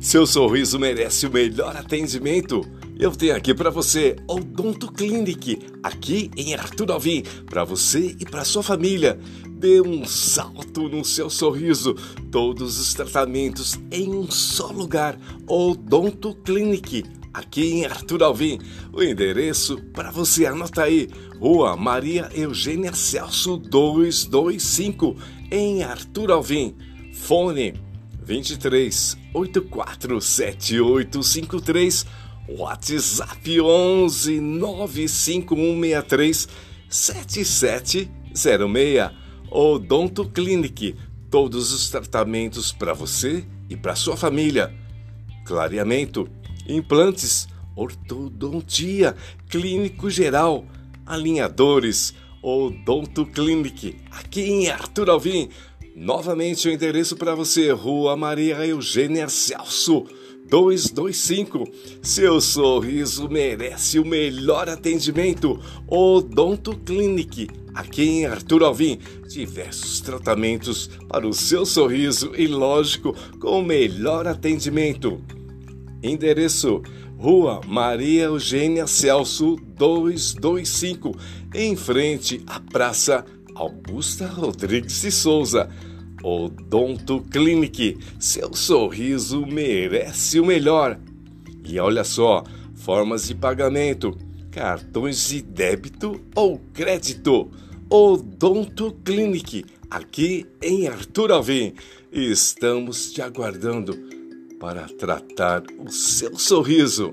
Seu sorriso merece o melhor atendimento. Eu tenho aqui para você Odonto Clinic, aqui em Arthur Alvim, para você e para sua família. Dê um salto no seu sorriso. Todos os tratamentos em um só lugar. Odonto Clinic, aqui em Arthur Alvim. O endereço para você anota aí: Rua Maria Eugênia Celso 225, em Arthur Alvim. Fone 23 84 7853 WhatsApp 11 95163 7706 Odonto Clinic todos os tratamentos para você e para sua família. Clareamento implantes ortodontia clínico geral alinhadores. Odonto Clinic aqui em Arthur Alvim Novamente o endereço para você, Rua Maria Eugênia Celso, 225. Seu sorriso merece o melhor atendimento. Odonto Clinic, aqui em Arthur Alvim. Diversos tratamentos para o seu sorriso e, lógico, com o melhor atendimento. Endereço: Rua Maria Eugênia Celso, 225, em frente à Praça Augusta Rodrigues de Souza. Odonto Clinic, seu sorriso merece o melhor. E olha só, formas de pagamento: cartões de débito ou crédito. Odonto Clinic, aqui em Arthur Alvim. Estamos te aguardando para tratar o seu sorriso.